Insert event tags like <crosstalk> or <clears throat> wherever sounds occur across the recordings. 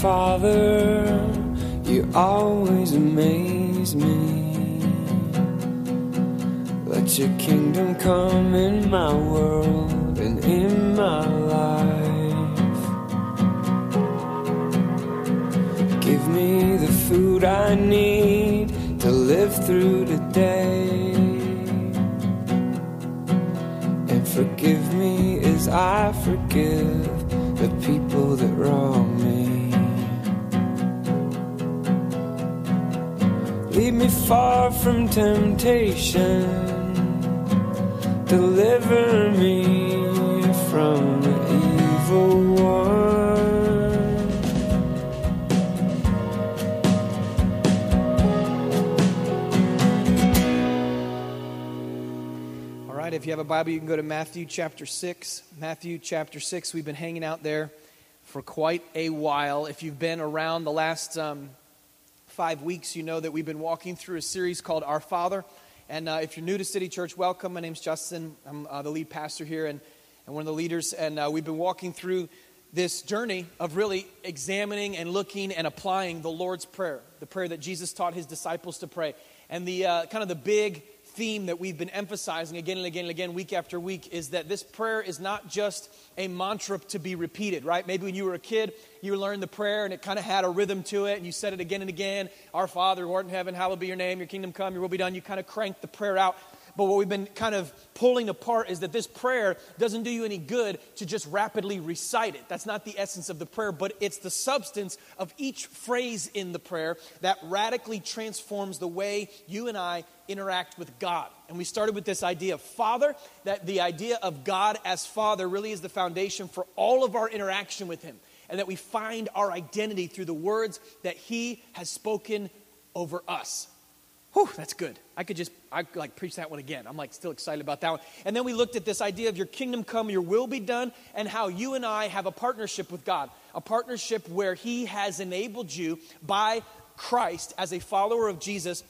Father, you always amaze me. Let your kingdom come in my world and in my life. Give me the food I need to live through the day. And forgive me as I forgive the people that wrong Lead me far from temptation. Deliver me from the evil one. All right, if you have a Bible, you can go to Matthew chapter 6. Matthew chapter 6. We've been hanging out there for quite a while. If you've been around the last um, five weeks, you know that we've been walking through a series called Our Father. And uh, if you're new to City Church, welcome. My name's Justin. I'm uh, the lead pastor here and, and one of the leaders. And uh, we've been walking through this journey of really examining and looking and applying the Lord's Prayer, the prayer that Jesus taught his disciples to pray. And the uh, kind of the big theme that we've been emphasizing again and again and again, week after week, is that this prayer is not just a mantra to be repeated, right? Maybe when you were a kid, you learned the prayer and it kind of had a rhythm to it, and you said it again and again Our Father, who art in heaven, hallowed be your name, your kingdom come, your will be done. You kind of cranked the prayer out. But what we've been kind of pulling apart is that this prayer doesn't do you any good to just rapidly recite it. That's not the essence of the prayer, but it's the substance of each phrase in the prayer that radically transforms the way you and I interact with God. And we started with this idea of Father, that the idea of God as Father really is the foundation for all of our interaction with Him. And that we find our identity through the words that He has spoken over us. Whew, that's good. I could just, I like preach that one again. I'm like still excited about that one. And then we looked at this idea of your kingdom come, your will be done, and how you and I have a partnership with God. A partnership where He has enabled you by Christ as a follower of Jesus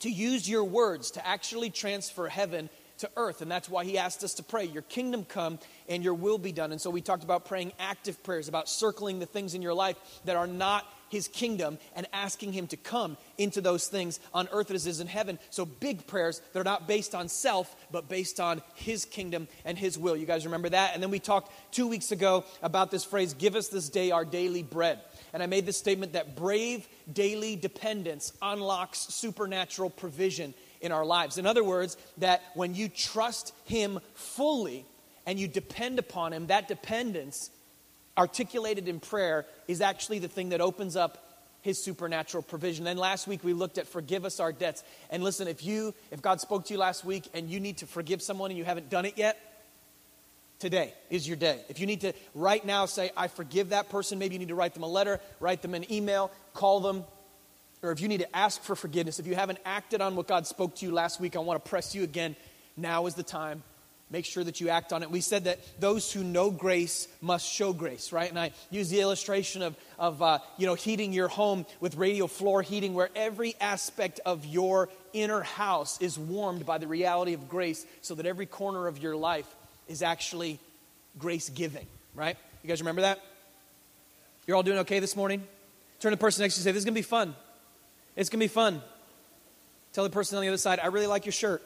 to use your words to actually transfer heaven to earth. And that's why he asked us to pray, Your kingdom come and your will be done. And so we talked about praying active prayers, about circling the things in your life that are not his kingdom and asking him to come into those things on earth as is in heaven. So big prayers, they're not based on self, but based on his kingdom and his will. You guys remember that? And then we talked two weeks ago about this phrase, give us this day our daily bread. And I made this statement that brave daily dependence unlocks supernatural provision in our lives. In other words, that when you trust him fully and you depend upon him, that dependence articulated in prayer is actually the thing that opens up his supernatural provision. Then last week we looked at forgive us our debts. And listen, if you if God spoke to you last week and you need to forgive someone and you haven't done it yet, today is your day. If you need to right now say I forgive that person, maybe you need to write them a letter, write them an email, call them, or if you need to ask for forgiveness, if you haven't acted on what God spoke to you last week, I want to press you again. Now is the time make sure that you act on it. We said that those who know grace must show grace, right? And I use the illustration of, of uh, you know, heating your home with radial floor heating, where every aspect of your inner house is warmed by the reality of grace, so that every corner of your life is actually grace giving, right? You guys remember that? You're all doing okay this morning? Turn to the person next to you and say, This is going to be fun. It's going to be fun. Tell the person on the other side, I really like your shirt.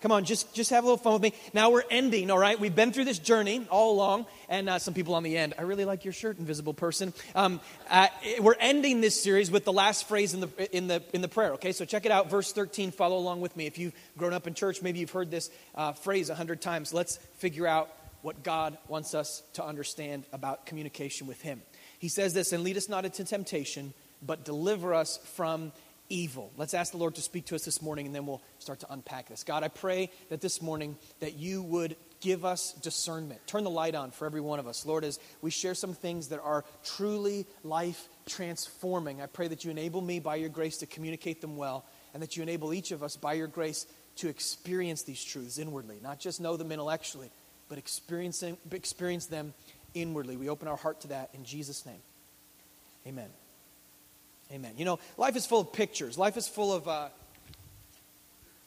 Come on, just, just have a little fun with me. Now we're ending, all right? We've been through this journey all along, and uh, some people on the end, I really like your shirt, invisible person. Um, uh, we're ending this series with the last phrase in the, in, the, in the prayer, okay? So check it out, verse 13. Follow along with me. If you've grown up in church, maybe you've heard this uh, phrase a hundred times. Let's figure out what God wants us to understand about communication with Him. He says this, and lead us not into temptation, but deliver us from evil. Let's ask the Lord to speak to us this morning and then we'll start to unpack this. God, I pray that this morning that you would give us discernment. Turn the light on for every one of us. Lord, as we share some things that are truly life transforming, I pray that you enable me by your grace to communicate them well and that you enable each of us by your grace to experience these truths inwardly, not just know them intellectually, but experience them, experience them inwardly. We open our heart to that in Jesus' name. Amen. Amen. You know, life is full of pictures. Life is full of, uh,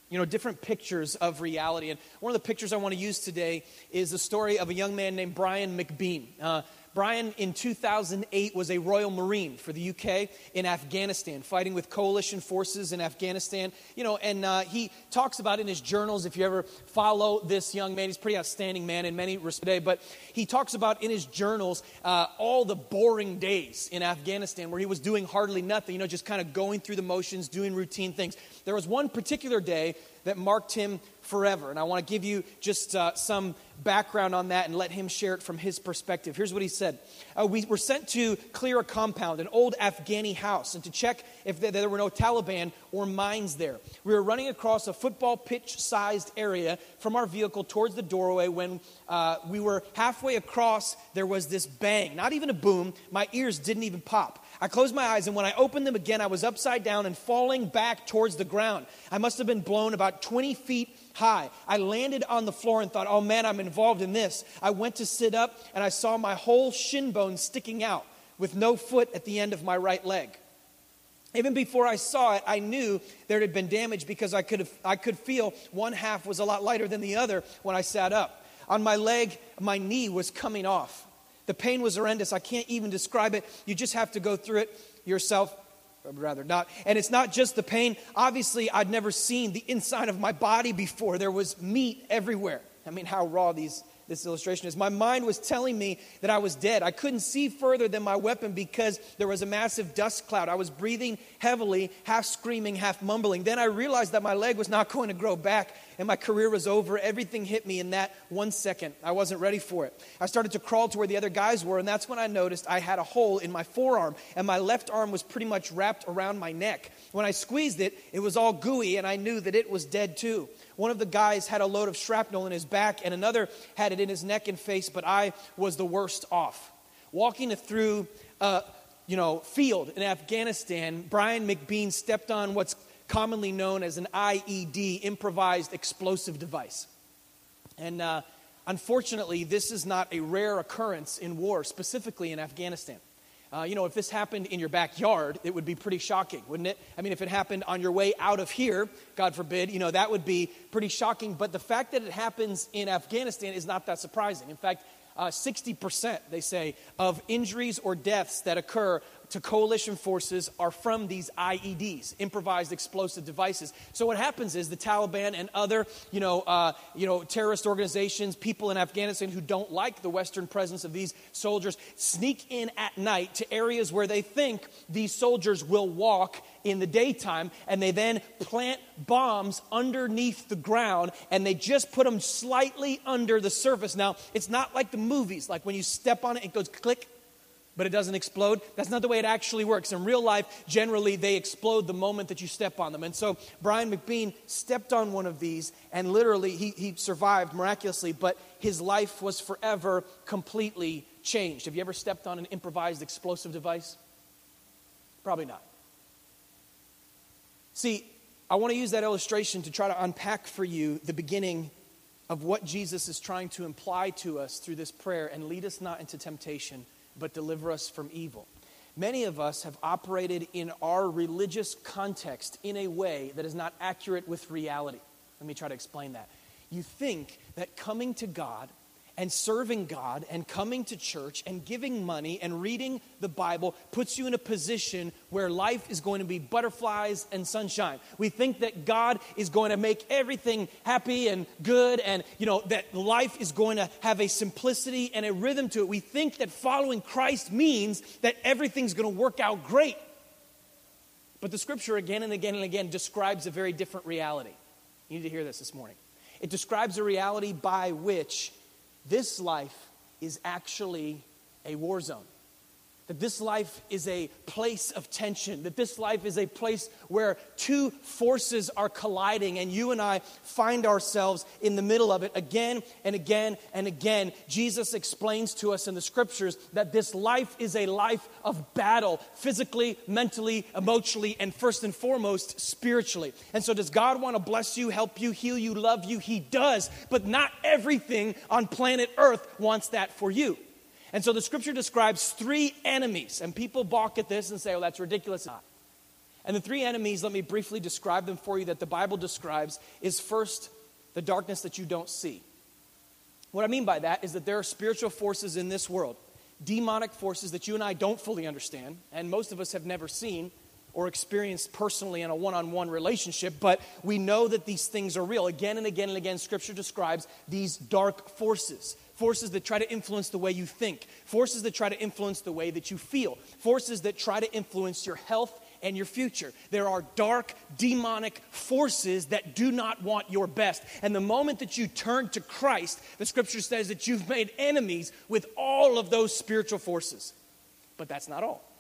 you know, different pictures of reality. And one of the pictures I want to use today is the story of a young man named Brian McBean. Uh, Brian in 2008 was a Royal Marine for the UK in Afghanistan, fighting with coalition forces in Afghanistan. You know, and uh, he talks about in his journals, if you ever follow this young man, he's pretty outstanding man in many respects, today, but he talks about in his journals uh, all the boring days in Afghanistan where he was doing hardly nothing, you know, just kind of going through the motions, doing routine things. There was one particular day that marked him forever. And I want to give you just uh, some background on that and let him share it from his perspective. Here's what he said uh, We were sent to clear a compound, an old Afghani house, and to check if there, were no Taliban or mines there. We were running across a football pitch sized area from our vehicle towards the doorway when uh, we were halfway across. There was this bang, not even a boom. My ears didn't even pop. I closed my eyes, and when I opened them again, I was upside down and falling back towards the ground. I must have been blown about 20 feet high. I landed on the floor and thought, oh man, I'm involved in this. I went to sit up, and I saw my whole shin bone sticking out with no foot at the end of my right leg. Even before I saw it, I knew there had been damage because I could, have, I could feel one half was a lot lighter than the other when I sat up. On my leg, my knee was coming off. The pain was horrendous. I can't even describe it. You just have to go through it yourself. Rather not. And it's not just the pain. Obviously, I'd never seen the inside of my body before. There was meat everywhere. I mean, how raw these this illustration is. My mind was telling me that I was dead. I couldn't see further than my weapon because there was a massive dust cloud. I was breathing heavily, half screaming, half mumbling. Then I realized that my leg was not going to grow back and my career was over. Everything hit me in that one second. I wasn't ready for it. I started to crawl to where the other guys were, and that's when I noticed I had a hole in my forearm, and my left arm was pretty much wrapped around my neck. When I squeezed it, it was all gooey, and I knew that it was dead too. One of the guys had a load of shrapnel in his back, and another had it in his neck and face, but I was the worst off. Walking through a you know, field in Afghanistan, Brian McBean stepped on what's commonly known as an IED, improvised explosive device. And uh, unfortunately, this is not a rare occurrence in war, specifically in Afghanistan. Uh, you know, if this happened in your backyard, it would be pretty shocking, wouldn't it? I mean, if it happened on your way out of here, God forbid, you know, that would be pretty shocking. But the fact that it happens in Afghanistan is not that surprising. In fact, uh, 60%, they say, of injuries or deaths that occur to coalition forces are from these IEDs, improvised explosive devices. So what happens is the Taliban and other, you know, uh, you know, terrorist organizations, people in Afghanistan who don't like the Western presence of these soldiers, sneak in at night to areas where they think these soldiers will walk in the daytime, and they then plant bombs underneath the ground, and they just put them slightly under the surface. Now, it's not like the movies, like when you step on it, it goes click but it doesn't explode. That's not the way it actually works. In real life, generally, they explode the moment that you step on them. And so Brian McBean stepped on one of these, and literally, he, he survived miraculously, but his life was forever completely changed. Have you ever stepped on an improvised explosive device? Probably not. See, I want to use that illustration to try to unpack for you the beginning of what Jesus is trying to imply to us through this prayer and lead us not into temptation but deliver us from evil. Many of us have operated in our religious context in a way that is not accurate with reality. Let me try to explain that. You think that coming to God and serving God and coming to church and giving money and reading the Bible puts you in a position where life is going to be butterflies and sunshine. We think that God is going to make everything happy and good and you know that life is going to have a simplicity and a rhythm to it. We think that following Christ means that everything's going to work out great. But the scripture again and again and again describes a very different reality. You need to hear this this morning. It describes a reality by which this life is actually a war zone. That this life is a place of tension, that this life is a place where two forces are colliding, and you and I find ourselves in the middle of it again and again and again. Jesus explains to us in the scriptures that this life is a life of battle, physically, mentally, emotionally, and first and foremost, spiritually. And so, does God want to bless you, help you, heal you, love you? He does, but not everything on planet Earth wants that for you. And so the scripture describes three enemies, and people balk at this and say, oh, that's ridiculous. And the three enemies, let me briefly describe them for you that the Bible describes is first, the darkness that you don't see. What I mean by that is that there are spiritual forces in this world demonic forces that you and I don't fully understand, and most of us have never seen or experienced personally in a one on one relationship, but we know that these things are real. Again and again and again, Scripture describes these dark forces forces that try to influence the way you think, forces that try to influence the way that you feel, forces that try to influence your health and your future. There are dark, demonic forces that do not want your best. And the moment that you turn to Christ, the scripture says that you've made enemies with all of those spiritual forces. But that's not all.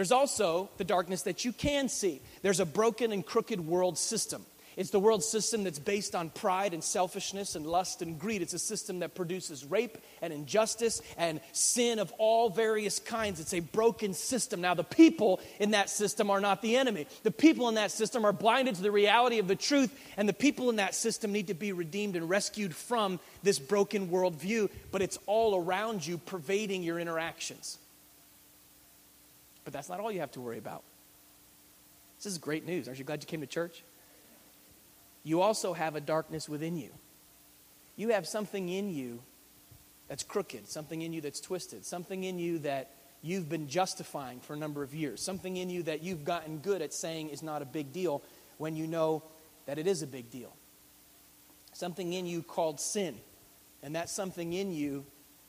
There's also the darkness that you can see. There's a broken and crooked world system. It's the world system that's based on pride and selfishness and lust and greed. It's a system that produces rape and injustice and sin of all various kinds. It's a broken system. Now, the people in that system are not the enemy. The people in that system are blinded to the reality of the truth, and the people in that system need to be redeemed and rescued from this broken worldview, but it's all around you, pervading your interactions. But that's not all you have to worry about. This is great news. Aren't you glad you came to church? you also have a darkness within you. You have something in you that's crooked, something in you that's twisted, something in you that you've been justifying for a number of years, something in you that you've gotten good at saying is not a big deal when you know that it is a big deal. Something in you called sin, and that something in you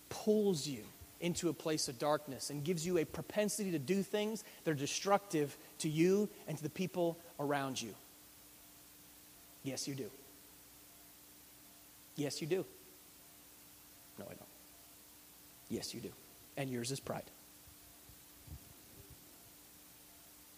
pulls you into a place of darkness and gives you a propensity to do things that are destructive to you and to the people around you. Yes, you do. Yes, you do. No, I don't. Yes, you do. And yours is pride.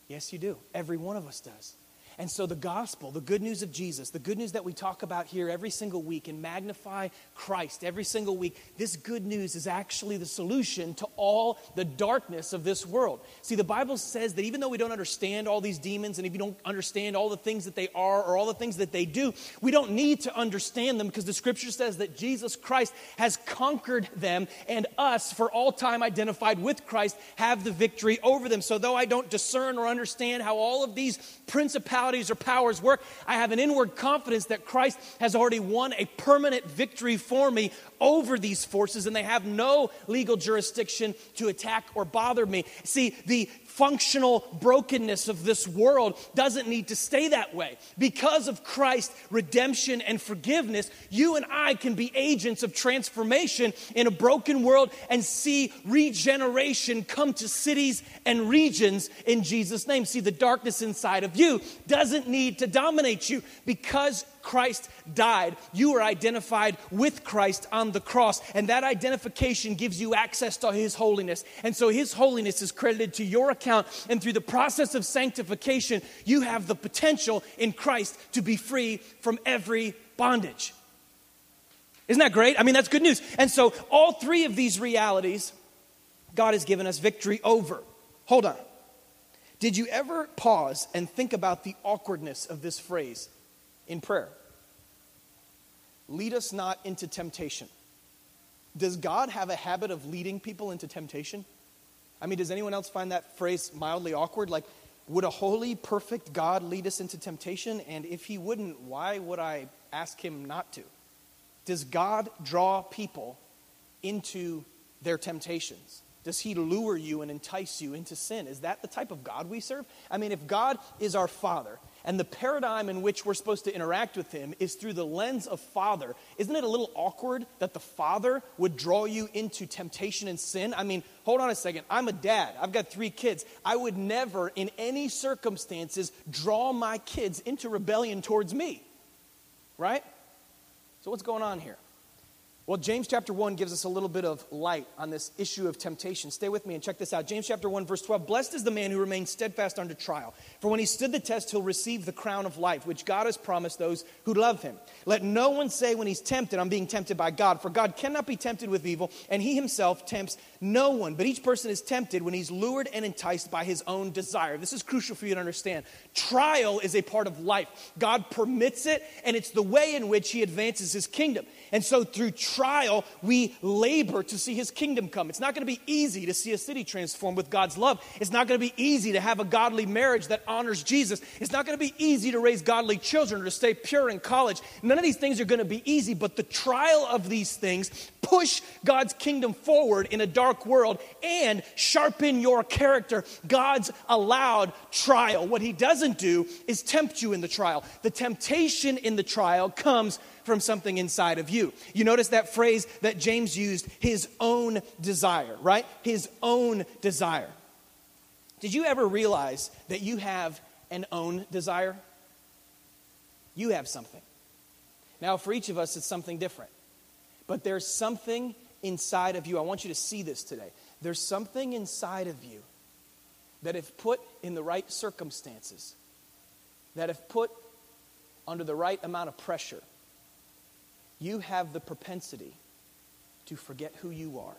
Yes, you do. Every one of us does. And so, the gospel, the good news of Jesus, the good news that we talk about here every single week and magnify Christ every single week, this good news is actually the solution to all the darkness of this world. See, the Bible says that even though we don't understand all these demons and if you don't understand all the things that they are or all the things that they do, we don't need to understand them because the scripture says that Jesus Christ has conquered them and us, for all time identified with Christ, have the victory over them. So, though I don't discern or understand how all of these principalities, principalities or powers work, I have an inward confidence that Christ has already won a permanent victory for me over these forces, and they have no legal jurisdiction to attack or bother me. See, the functional brokenness of this world doesn't need to stay that way. Because of Christ's redemption and forgiveness, you and I can be agents of transformation in a broken world and see regeneration come to cities and regions in Jesus' name. See, the darkness inside of you doesn't need to dominate you because Christ died, you are identified with Christ on the cross. And that identification gives you access to His holiness. And so His holiness is credited to your account. And through the process of sanctification, you have the potential in Christ to be free from every bondage. Isn't that great? I mean, that's good news. And so, all three of these realities, God has given us victory over. Hold on. Did you ever pause and think about the awkwardness of this phrase? in prayer. Lead us not into temptation. Does God have a habit of leading people into temptation? I mean, does anyone else find that phrase mildly awkward? Like, would a holy, perfect God lead us into temptation? And if he wouldn't, why would I ask him not to? Does God draw people into their temptations? Does he lure you and entice you into sin? Is that the type of God we serve? I mean, if God is our Father and the paradigm in which we're supposed to interact with him is through the lens of father. Isn't it a little awkward that the father would draw you into temptation and sin? I mean, hold on a second. I'm a dad, I've got three kids. I would never, in any circumstances, draw my kids into rebellion towards me. Right? So, what's going on here? Well, James chapter 1 gives us a little bit of light on this issue of temptation. Stay with me and check this out. James chapter 1, verse 12. Blessed is the man who remains steadfast under trial. For when he stood the test, he'll receive the crown of life, which God has promised those who love him. Let no one say when he's tempted, I'm being tempted by God. For God cannot be tempted with evil, and he himself tempts no one. But each person is tempted when he's lured and enticed by his own desire. This is crucial for you to understand. Trial is a part of life. God permits it, and it's the way in which he advances his kingdom. And so through trial, we labor to see his kingdom come. It's not going to be easy to see a city transformed with God's love. It's not going to be easy to have a godly marriage that honors Jesus. It's not going to be easy to raise godly children or to stay pure in college. None of these things are going to be easy, but the trial of these things push God's kingdom forward in a dark world and sharpen your character. God's allowed trial. What He doesn't do is tempt you in the trial. The temptation in the trial comes from something inside of you. You notice that phrase that James used, his own desire, right? His own desire. Did you ever realize that you have an own desire? You have something. Now, for each of us, it's something different. But there's something inside of you. I want you to see this today. There's something inside of you that, if put in the right circumstances, that, if put under the right amount of pressure, you have the propensity to forget who you are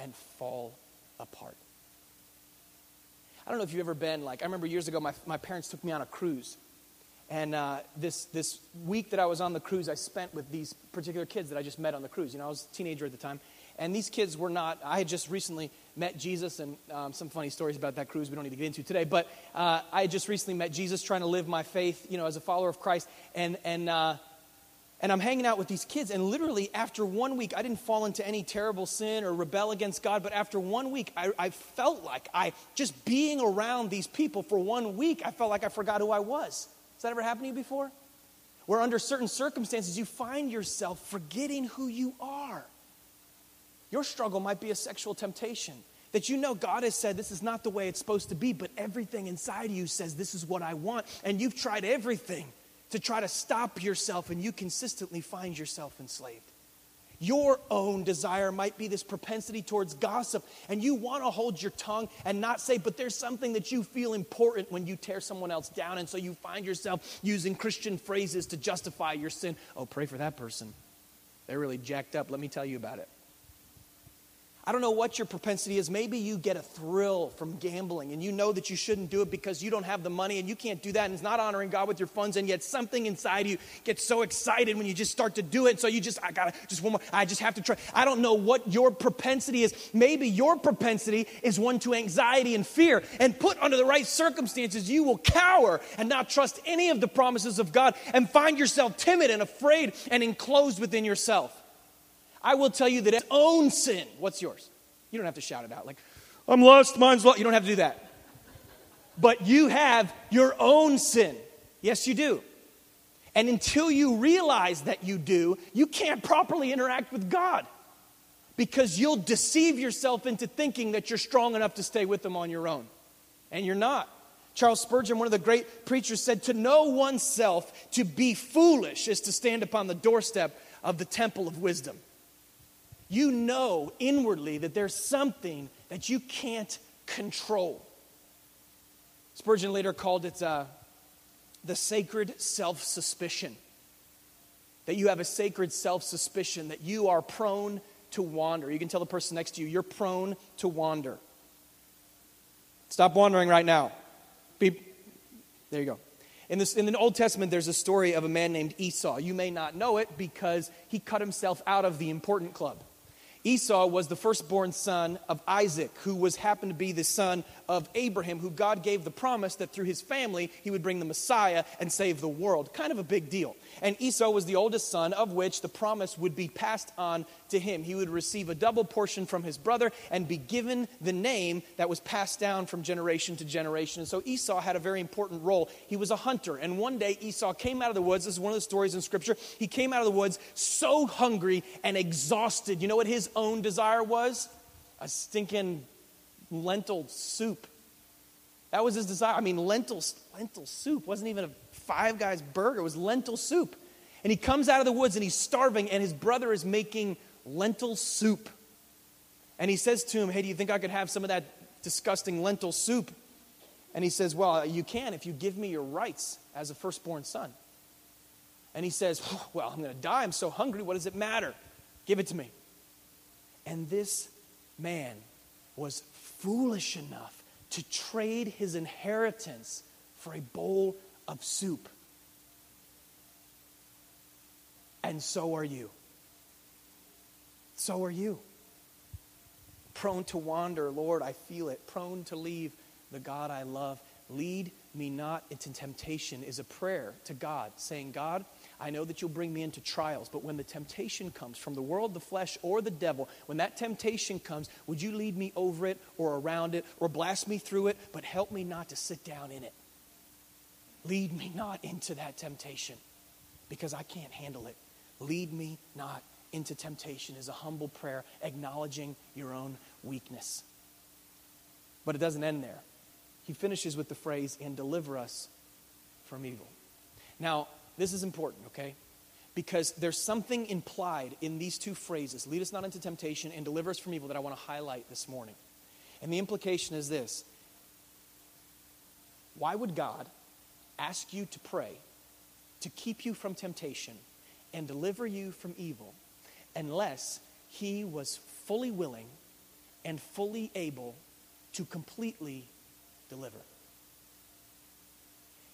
and fall apart. I don't know if you've ever been like, I remember years ago, my, my parents took me on a cruise. And uh, this, this week that I was on the cruise, I spent with these particular kids that I just met on the cruise. You know, I was a teenager at the time. And these kids were not, I had just recently met Jesus, and um, some funny stories about that cruise we don't need to get into today. But uh, I had just recently met Jesus, trying to live my faith, you know, as a follower of Christ. And, and, uh, and I'm hanging out with these kids, and literally after one week, I didn't fall into any terrible sin or rebel against God, but after one week, I, I felt like I, just being around these people for one week, I felt like I forgot who I was that ever happened to you before? Where under certain circumstances you find yourself forgetting who you are. Your struggle might be a sexual temptation that you know God has said this is not the way it's supposed to be, but everything inside you says this is what I want. And you've tried everything to try to stop yourself, and you consistently find yourself enslaved. Your own desire might be this propensity towards gossip, and you want to hold your tongue and not say, but there's something that you feel important when you tear someone else down, and so you find yourself using Christian phrases to justify your sin. Oh, pray for that person. They're really jacked up. Let me tell you about it. I don't know what your propensity is. Maybe you get a thrill from gambling and you know that you shouldn't do it because you don't have the money and you can't do that and it's not honoring God with your funds and yet something inside you gets so excited when you just start to do it. So you just, I gotta, just one more, I just have to try. I don't know what your propensity is. Maybe your propensity is one to anxiety and fear. And put under the right circumstances, you will cower and not trust any of the promises of God and find yourself timid and afraid and enclosed within yourself. I will tell you that its own sin, what's yours? You don't have to shout it out like, I'm lost, mine's lost. You don't have to do that. But you have your own sin. Yes, you do. And until you realize that you do, you can't properly interact with God because you'll deceive yourself into thinking that you're strong enough to stay with Him on your own. And you're not. Charles Spurgeon, one of the great preachers, said, To know oneself to be foolish is to stand upon the doorstep of the temple of wisdom you know inwardly that there's something that you can't control. Spurgeon later called it uh, the sacred self suspicion. That you have a sacred self suspicion, that you are prone to wander. You can tell the person next to you, you're prone to wander. Stop wandering right now. There you go. In, this, in the Old Testament, there's a story of a man named Esau. You may not know it because he cut himself out of the important club. Esau was the firstborn son of Isaac, who was happened to be the son of Abraham, who God gave the promise that through his family he would bring the Messiah and save the world. Kind of a big deal. And Esau was the oldest son, of which the promise would be passed on to him. He would receive a double portion from his brother and be given the name that was passed down from generation to generation. And so Esau had a very important role. He was a hunter. And one day Esau came out of the woods. This is one of the stories in Scripture. He came out of the woods so hungry and exhausted. You know what his own desire was? A stinking lentil soup. That was his desire. I mean, lentil, lentil soup wasn't even a five guys burger, it was lentil soup. And he comes out of the woods and he's starving, and his brother is making lentil soup. And he says to him, Hey, do you think I could have some of that disgusting lentil soup? And he says, Well, you can if you give me your rights as a firstborn son. And he says, Well, I'm going to die. I'm so hungry. What does it matter? Give it to me. And this man was foolish enough to trade his inheritance for a bowl of soup. And so are you. So are you. Prone to wander, Lord, I feel it. Prone to leave the God I love. Lead me not into temptation is a prayer to God, saying, God, I know that you'll bring me into trials, but when the temptation comes from the world, the flesh, or the devil, when that temptation comes, would you lead me over it or around it or blast me through it, but help me not to sit down in it? Lead me not into that temptation because I can't handle it. Lead me not into temptation is a humble prayer, acknowledging your own weakness. But it doesn't end there. He finishes with the phrase, and deliver us from evil. Now, this is important, okay? Because there's something implied in these two phrases lead us not into temptation and deliver us from evil that I want to highlight this morning. And the implication is this Why would God ask you to pray to keep you from temptation and deliver you from evil unless He was fully willing and fully able to completely deliver?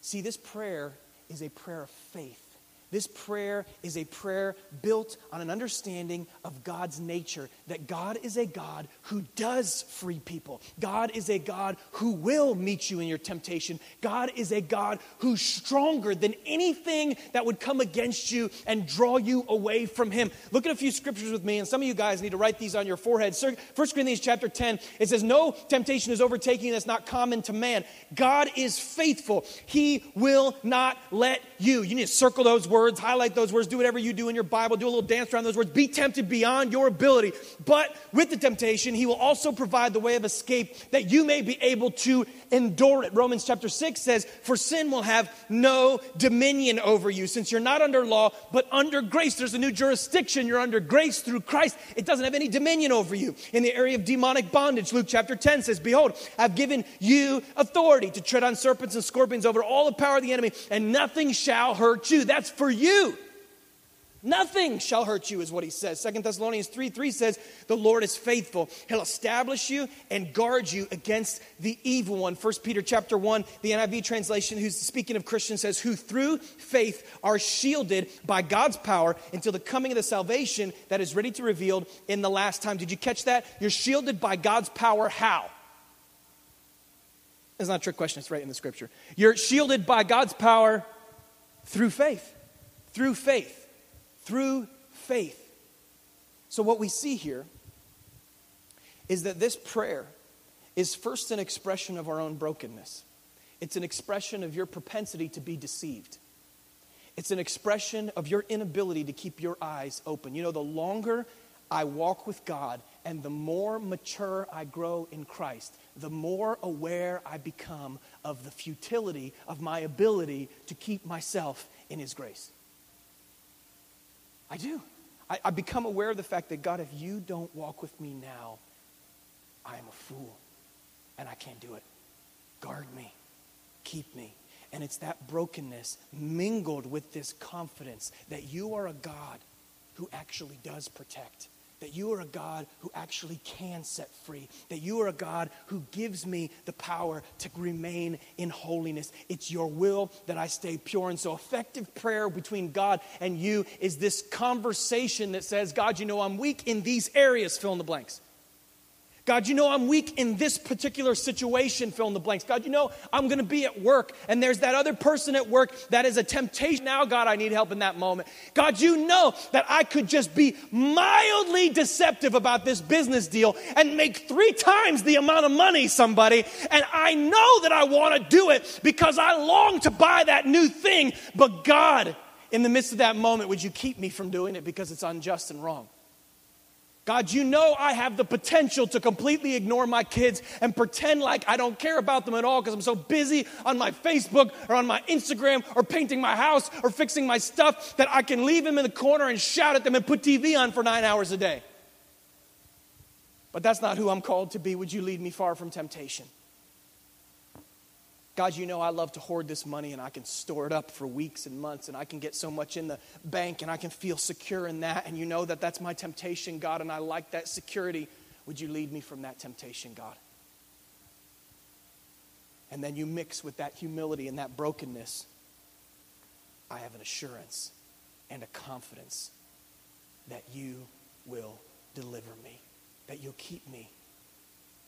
See, this prayer is a prayer of faith. This prayer is a prayer built on an understanding of God's nature that God is a God who does free people. God is a God who will meet you in your temptation. God is a God who's stronger than anything that would come against you and draw you away from Him. Look at a few scriptures with me, and some of you guys need to write these on your forehead. 1 Corinthians chapter 10, it says, No temptation is overtaking that's not common to man. God is faithful, He will not let you. You need to circle those words words, highlight those words, do whatever you do in your Bible, do a little dance around those words. Be tempted beyond your ability. But with the temptation, He will also provide the way of escape that you may be able to endure it. Romans chapter 6 says, For sin will have no dominion over you, since you're not under law, but under grace. There's a new jurisdiction. You're under grace through Christ. It doesn't have any dominion over you. In the area of demonic bondage, Luke chapter 10 says, Behold, I've given you authority to tread on serpents and scorpions over all the power of the enemy, and nothing shall hurt you. That's for you. Nothing shall hurt you, is what he says. Second Thessalonians 3 3 says, The Lord is faithful. He'll establish you and guard you against the evil one. 1 Peter chapter 1, the NIV translation, who's speaking of Christians, says, Who through faith are shielded by God's power until the coming of the salvation that is ready to revealed in the last time. Did you catch that? You're shielded by God's power. How? It's not a trick question, it's right in the scripture. You're shielded by God's power through faith. Through faith through faith. So, what we see here is that this prayer is first an expression of our own brokenness. It's an expression of your propensity to be deceived. It's an expression of your inability to keep your eyes open. You know, the longer I walk with God and the more mature I grow in Christ, the more aware I become of the futility of my ability to keep myself in His grace. I do. I, I become aware of the fact that, God, if you don't walk with me now, I am a fool and I can't do it. Guard me, keep me. And it's that brokenness mingled with this confidence that you are a God who actually does protect that you are a God who actually can set free, that you are a God who gives me the power to remain in holiness. It's your will that I stay pure. And so, effective prayer between God and you is this conversation that says, God, you know, I'm weak in these areas, fill in the blanks. God, you know I'm weak in this particular situation, fill in the blanks. God, you know I'm going to be at work and there's that other person at work that is a temptation. Now, God, I need help in that moment. God, you know that I could just be mildly deceptive about this business deal and make three times the amount of money, somebody. And I know that I want to do it because I long to buy that new thing. But God, in the midst of that moment, would you keep me from doing it because it's unjust and wrong? God, you know I have the potential to completely ignore my kids and pretend like I don't care about them at all because I'm so busy on my Facebook or on my Instagram or painting my house or fixing my stuff that I can leave them in the corner and shout at them and put TV on for nine hours a day. But that's not who I'm called to be. Would you lead me far from temptation? God, you know I love to hoard this money and I can store it up for weeks and months and I can get so much in the bank and I can feel secure in that. And you know that that's my temptation, God, and I like that security. Would you lead me from that temptation, God? And then you mix with that humility and that brokenness. I have an assurance and a confidence that you will deliver me, that you'll keep me.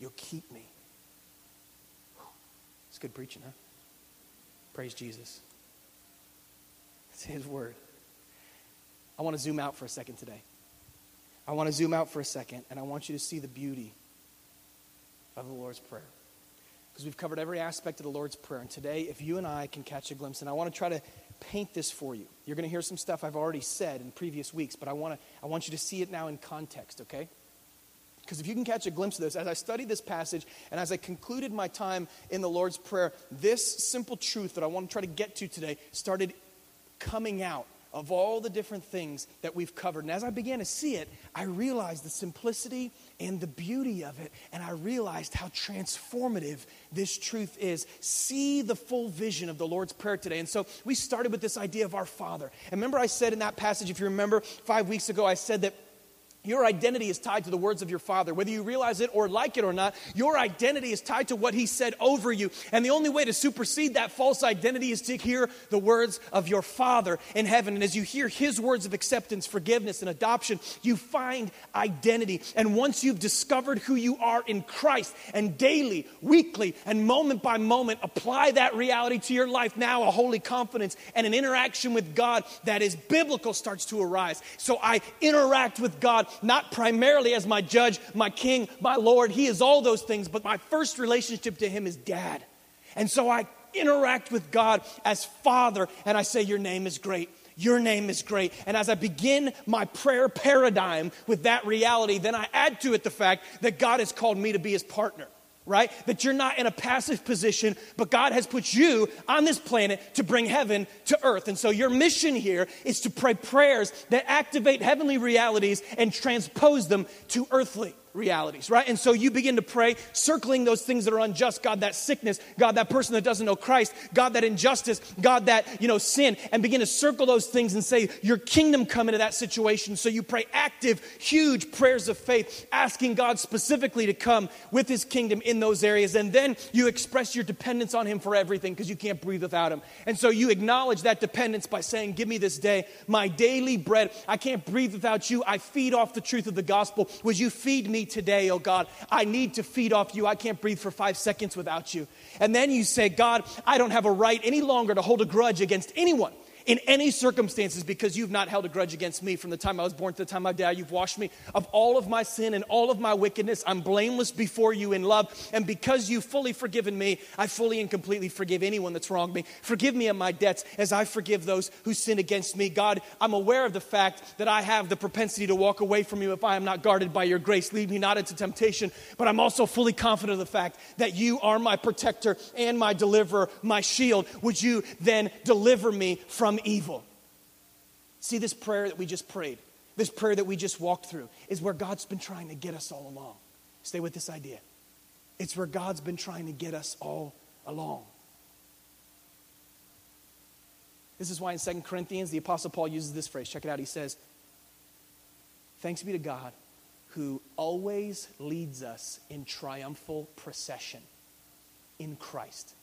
You'll keep me. Good preaching, huh? Praise Jesus. It's His word. I want to zoom out for a second today. I want to zoom out for a second, and I want you to see the beauty of the Lord's Prayer. Because we've covered every aspect of the Lord's Prayer. And today, if you and I can catch a glimpse, and I want to try to paint this for you. You're going to hear some stuff I've already said in previous weeks, but I want, to, I want you to see it now in context, okay? Because if you can catch a glimpse of this, as I studied this passage and as I concluded my time in the Lord's Prayer, this simple truth that I want to try to get to today started coming out of all the different things that we've covered. And as I began to see it, I realized the simplicity and the beauty of it. And I realized how transformative this truth is. See the full vision of the Lord's Prayer today. And so we started with this idea of our Father. And remember, I said in that passage, if you remember, five weeks ago, I said that your identity is tied to the words of your father. Whether you realize it or like it or not, your identity is tied to what he said over you. And the only way to supersede that false identity is to hear the words of your father in heaven. And as you hear his words of acceptance, forgiveness, and adoption, you find identity. And once you've discovered who you are in Christ and daily, weekly, and moment by moment apply that reality to your life, now a holy confidence and an interaction with God that is biblical starts to arise. So I interact with God not primarily as my judge, my king, my Lord. He is all those things, but my first relationship to him is dad. And so I interact with God as father, and I say, Your name is great. Your name is great. And as I begin my prayer paradigm with that reality, then I add to it the fact that God has called me to be his partner right? That you're not in a passive position, but God has put you on this planet to bring heaven to earth. And so your mission here is to pray prayers that activate heavenly realities and transpose them to earthly realities, right? And so you begin to pray, circling those things that are unjust, God, that sickness, God, that person that doesn't know Christ, God, that injustice, God, that, you know, sin, and begin to circle those things and say, Your kingdom come into that situation. So you pray active, huge prayers of faith, asking God specifically to come with his kingdom in those areas. And then you express your dependence on him for everything because you can't breathe without him. And so you acknowledge that dependence by saying, Give me this day my daily bread. I can't breathe without you. I feed off the truth of the gospel. Would you feed me? Today, oh God. I need to feed off you. I can't breathe for five seconds without you. And then you say, God, I don't have a right any longer to hold a grudge against anyone in any circumstances because you've not held a grudge against me from the time I was born to the time I die. You've washed me of all of my sin and all of my wickedness. I'm blameless before you in love. And because you've fully forgiven me, I fully and completely forgive anyone that's wronged me. Forgive me of my debts as I forgive those who sin against me. God, I'm aware of the fact that I have the propensity to walk away from you if I am not guarded by your grace. Lead me not into temptation, but I'm also fully confident of the fact that you are my protector and my deliverer, my shield. Would you then deliver me from from evil. See, this prayer that we just prayed, this prayer that we just walked through, is where God's been trying to get us all along. Stay with this idea. It's where God's been trying to get us all along. This is why in 2 Corinthians, the Apostle Paul uses this phrase. Check it out. He says, Thanks be to God who always leads us in triumphal procession in Christ.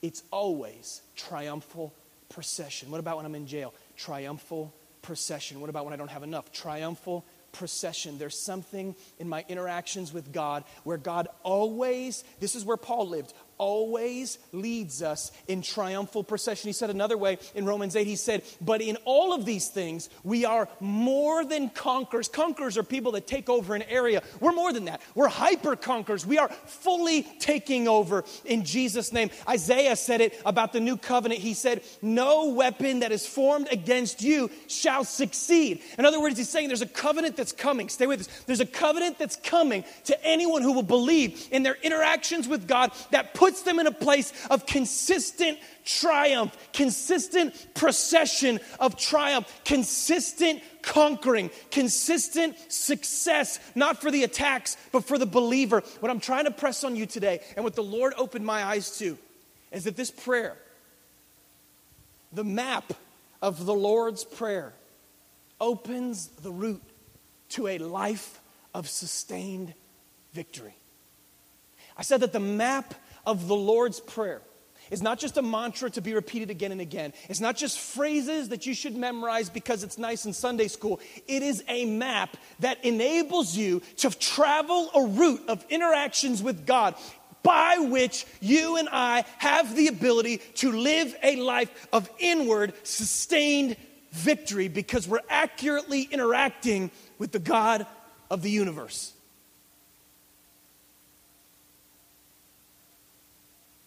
It's always triumphal procession. What about when I'm in jail? Triumphal procession. What about when I don't have enough? Triumphal procession. There's something in my interactions with God where God always, this is where Paul lived, always leads us in triumphal procession. He said another way in Romans 8, he said, But in all of these things, we are more than conquerors. Conquerors are people that take over an area. We're more than that. We're hyper conquerors. We are fully taking over in Jesus' name. Isaiah said it about the new covenant. He said, No weapon that is formed against you shall succeed. In other words, he's saying there's a covenant that's coming. Stay with us. There's a covenant that's coming to anyone who will believe in their interactions with God that puts puts them in a place of consistent triumph, consistent procession of triumph, consistent conquering, consistent success, not for the attacks, but for the believer. What I'm trying to press on you today, and what the Lord opened my eyes to, is that this prayer, the map of the Lord's Prayer, opens the route to a life of sustained victory. I said that the map of the Lord's Prayer is not just a mantra to be repeated again and again. It's not just phrases that you should memorize because it's nice in Sunday school. It is a map that enables you to travel a route of interactions with God by which you and I have the ability to live a life of inward, sustained victory because we're accurately interacting with the God of the universe.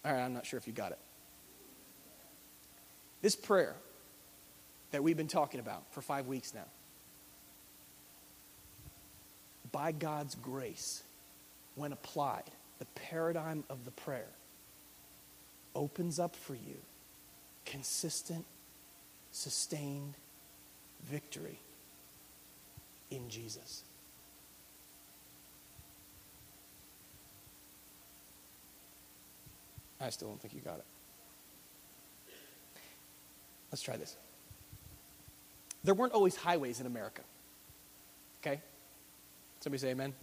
All right, I'm not sure if you got it. This prayer that we've been talking about for five weeks now, by God's grace, when applied, the paradigm of the prayer opens up for you consistent, sustained victory in Jesus. I still don't think you got it. Let's try this. There weren't always highways in America. Okay? Somebody say amen.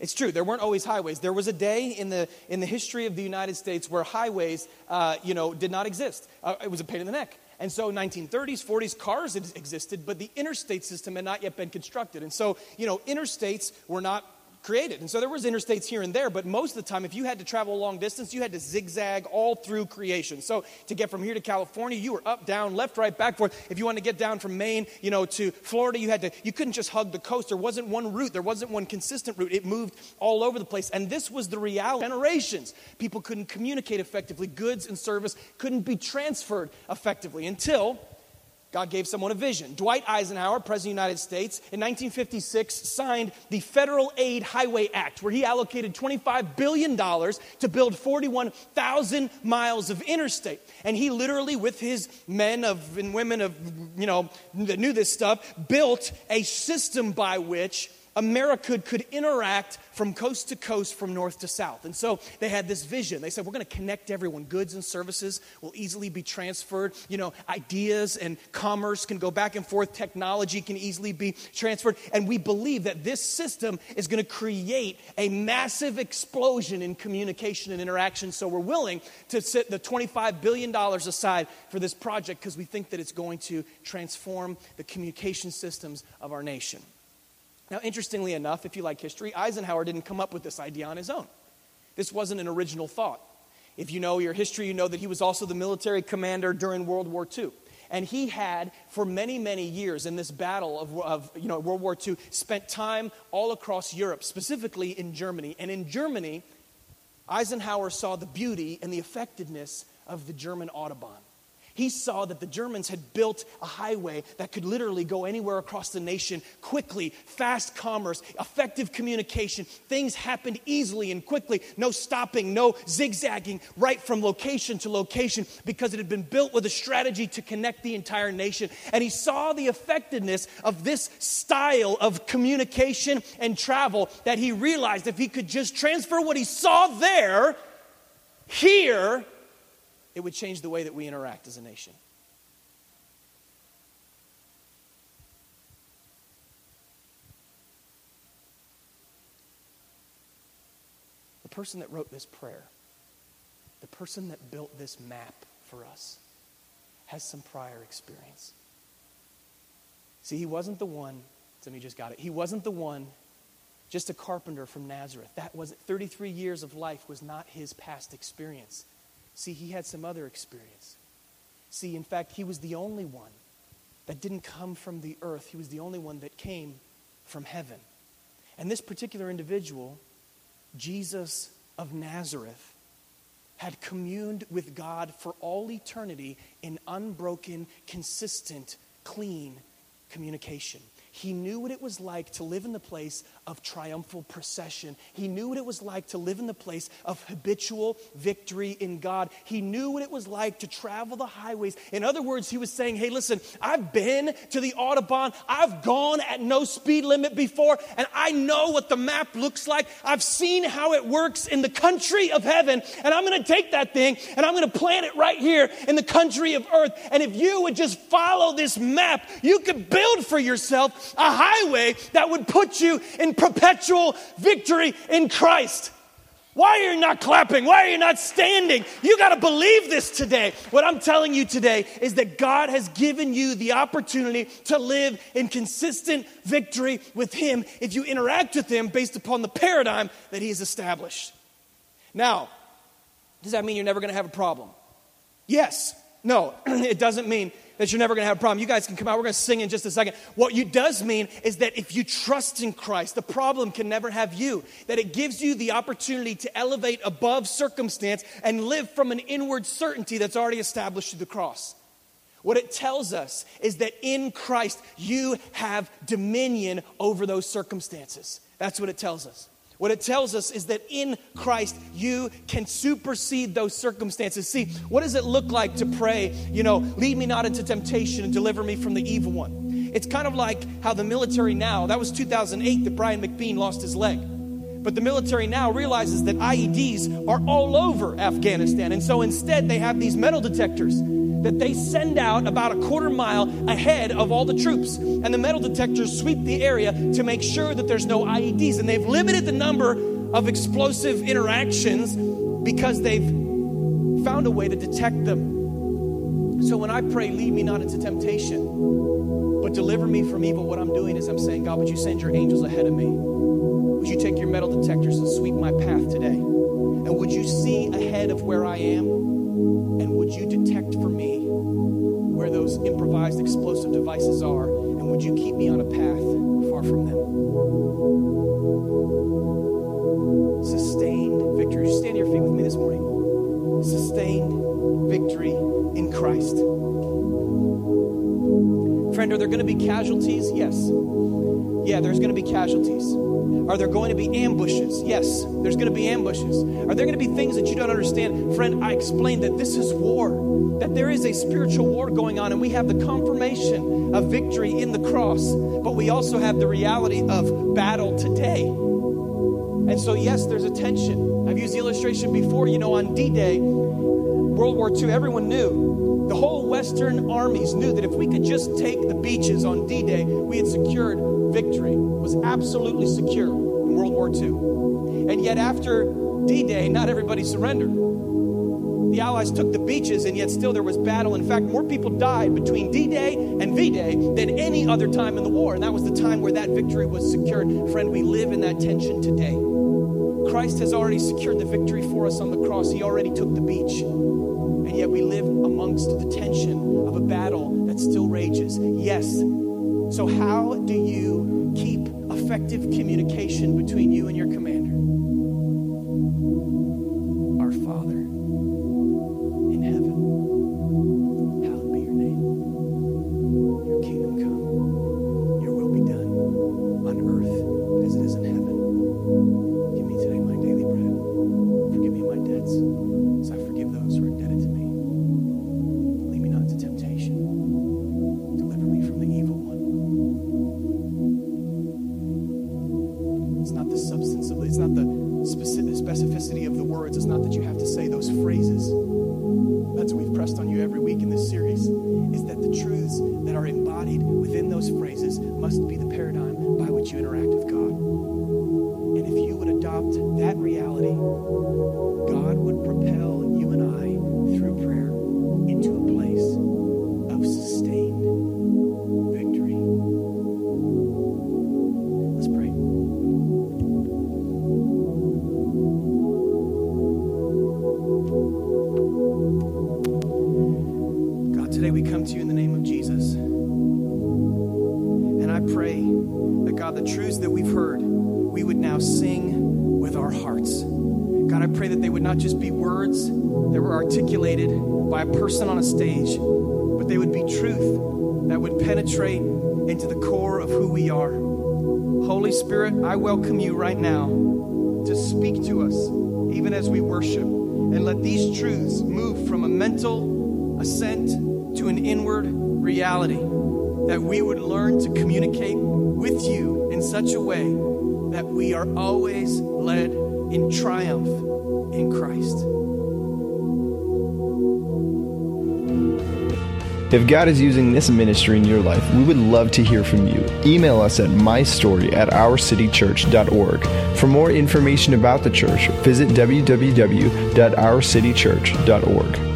It's true, there weren't always highways. There was a day in the, in the history of the United States where highways, uh, you know, did not exist. Uh, it was a pain in the neck. And so 1930s, 40s, cars existed, but the interstate system had not yet been constructed. And so, you know, interstates were not created. And so there was interstates here and there, but most of the time, if you had to travel a long distance, you had to zigzag all through creation. So to get from here to California, you were up, down, left, right, back, forth. If you wanted to get down from Maine, you know, to Florida, you had to, you couldn't just hug the coast. There wasn't one route. There wasn't one consistent route. It moved all over the place. And this was the reality. Generations. People couldn't communicate effectively. Goods and service couldn't be transferred effectively until God gave someone a vision. Dwight Eisenhower, President of the United States, in 1956 signed the Federal Aid Highway Act, where he allocated $25 billion to build 41,000 miles of interstate. And he literally, with his men of, and women of, you know, that knew this stuff, built a system by which America could interact from coast to coast, from north to south. And so they had this vision. They said, We're going to connect everyone. Goods and services will easily be transferred. You know, ideas and commerce can go back and forth. Technology can easily be transferred. And we believe that this system is going to create a massive explosion in communication and interaction. So we're willing to set the $25 billion aside for this project because we think that it's going to transform the communication systems of our nation. Now, interestingly enough, if you like history, Eisenhower didn't come up with this idea on his own. This wasn't an original thought. If you know your history, you know that he was also the military commander during World War II. And he had, for many, many years in this battle of, of you know, World War II, spent time all across Europe, specifically in Germany. And in Germany, Eisenhower saw the beauty and the effectiveness of the German Autobahn. He saw that the Germans had built a highway that could literally go anywhere across the nation quickly, fast commerce, effective communication. Things happened easily and quickly, no stopping, no zigzagging, right from location to location because it had been built with a strategy to connect the entire nation. And he saw the effectiveness of this style of communication and travel that he realized if he could just transfer what he saw there here it would change the way that we interact as a nation. The person that wrote this prayer, the person that built this map for us, has some prior experience. See, he wasn't the one, some of you just got it, he wasn't the one just a carpenter from Nazareth. That was 33 years of life was not his past experience. See, he had some other experience. See, in fact, he was the only one that didn't come from the earth, he was the only one that came from heaven. And this particular individual, Jesus of Nazareth, had communed with God for all eternity in unbroken, consistent, clean communication. He knew what it was like to live in the place of triumphal procession. He knew what it was like to live in the place of habitual victory in God. He knew what it was like to travel the highways. In other words, he was saying, Hey, listen, I've been to the Autobahn, I've gone at no speed limit before, and I know what the map looks like. I've seen how it works in the country of heaven, and I'm going to take that thing and I'm going to plant it right here in the country of earth. And if you would just follow this map, you could build for yourself a highway that would put you in perpetual victory in Christ. Why are you not clapping? Why are you not standing? You got to believe this today. What I'm telling you today is that God has given you the opportunity to live in consistent victory with Him if you interact with Him based upon the paradigm that He has established. Now, does that mean you're never going to have a problem? Yes. No, <clears throat> it doesn't mean that you're never going to have a problem. You guys can come out. We're going to sing in just a second. What it does mean is that if you trust in Christ, the problem can never have you. That it gives you the opportunity to elevate above circumstance and live from an inward certainty that's already established through the cross. What it tells us is that in Christ, you have dominion over those circumstances. That's what it tells us. What it tells us is that in Christ, you can supersede those circumstances. See, what does it look like to pray, you know, lead me not into temptation and deliver me from the evil one? It's kind of like how the military now, that was 2008 that Brian McBean lost his leg. But the military now realizes that IEDs are all over Afghanistan. And so instead, they have these metal detectors that they send out about a quarter mile ahead of all the troops. And the metal detectors sweep the area to make sure that there's no IEDs. And they've limited the number of explosive interactions because they've found a way to detect them. So when I pray, lead me not into temptation, but deliver me from evil, what I'm doing is I'm saying, God, would you send your angels ahead of me? Would you take your metal detectors and sweep my path today? And would you see ahead of where I am? And would you detect for me where those improvised explosive devices are? And would you keep me on a path far from them? Sustained victory. Stand your feet with me this morning. Sustained victory in Christ. Friend, are there going to be casualties? Yes. Yeah, there's going to be casualties. Are there going to be ambushes? Yes, there's going to be ambushes. Are there going to be things that you don't understand? Friend, I explained that this is war, that there is a spiritual war going on, and we have the confirmation of victory in the cross, but we also have the reality of battle today. And so, yes, there's a tension. I've used the illustration before. You know, on D Day, World War II, everyone knew, the whole Western armies knew that if we could just take the beaches on D Day, we had secured victory, was absolutely secure in World War II. And yet, after D Day, not everybody surrendered. The Allies took the beaches, and yet still there was battle. In fact, more people died between D Day and V Day than any other time in the war. And that was the time where that victory was secured. Friend, we live in that tension today. Christ has already secured the victory for us on the cross, He already took the beach. And yet we live amongst the tension of a battle that still rages. Yes, so, how do you keep effective communication between you and your commander? Person on a stage, but they would be truth that would penetrate into the core of who we are. Holy Spirit, I welcome you right now to speak to us, even as we worship, and let these truths move from a mental assent to an inward reality. That we would learn to communicate with you in such a way that we are always led in triumph If God is using this ministry in your life, we would love to hear from you. Email us at mystory at ourcitychurch.org. For more information about the church, visit www.ourcitychurch.org.